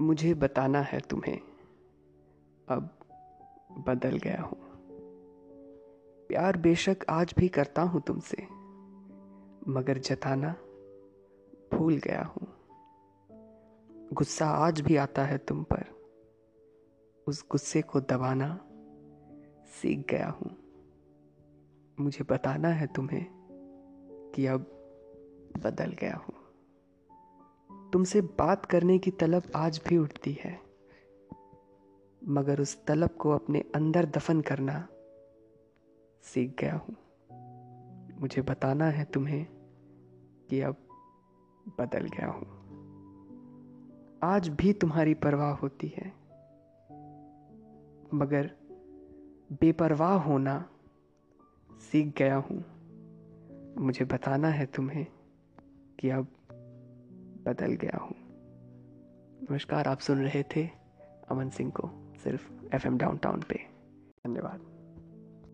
मुझे बताना है तुम्हें। अब बदल गया हूँ। प्यार बेशक आज भी करता हूँ तुमसे, मगर जताना भूल गया हूँ। गुस्सा आज भी आता है तुम पर। उस गुस्से को दबाना सीख गया हूँ। मुझे बताना है तुम्हें कि अब बदल गया हूँ। तुमसे बात करने की तलब आज भी उठती है। मगर उस तलब को अपने अंदर दफन करना सीख गया हूँ। मुझे बताना है तुम्हें कि अब बदल गया हूँ। आज भी तुम्हारी परवाह होती है। मगर बेपरवाह होना सीख गया हूँ। मुझे बताना है तुम्हें कि अब बदल गया हूँ। नमस्कार, आप सुन रहे थे अमन सिंह को, सिर्फ़ एफ़ एम डाउन टाउन पे। धन्यवाद।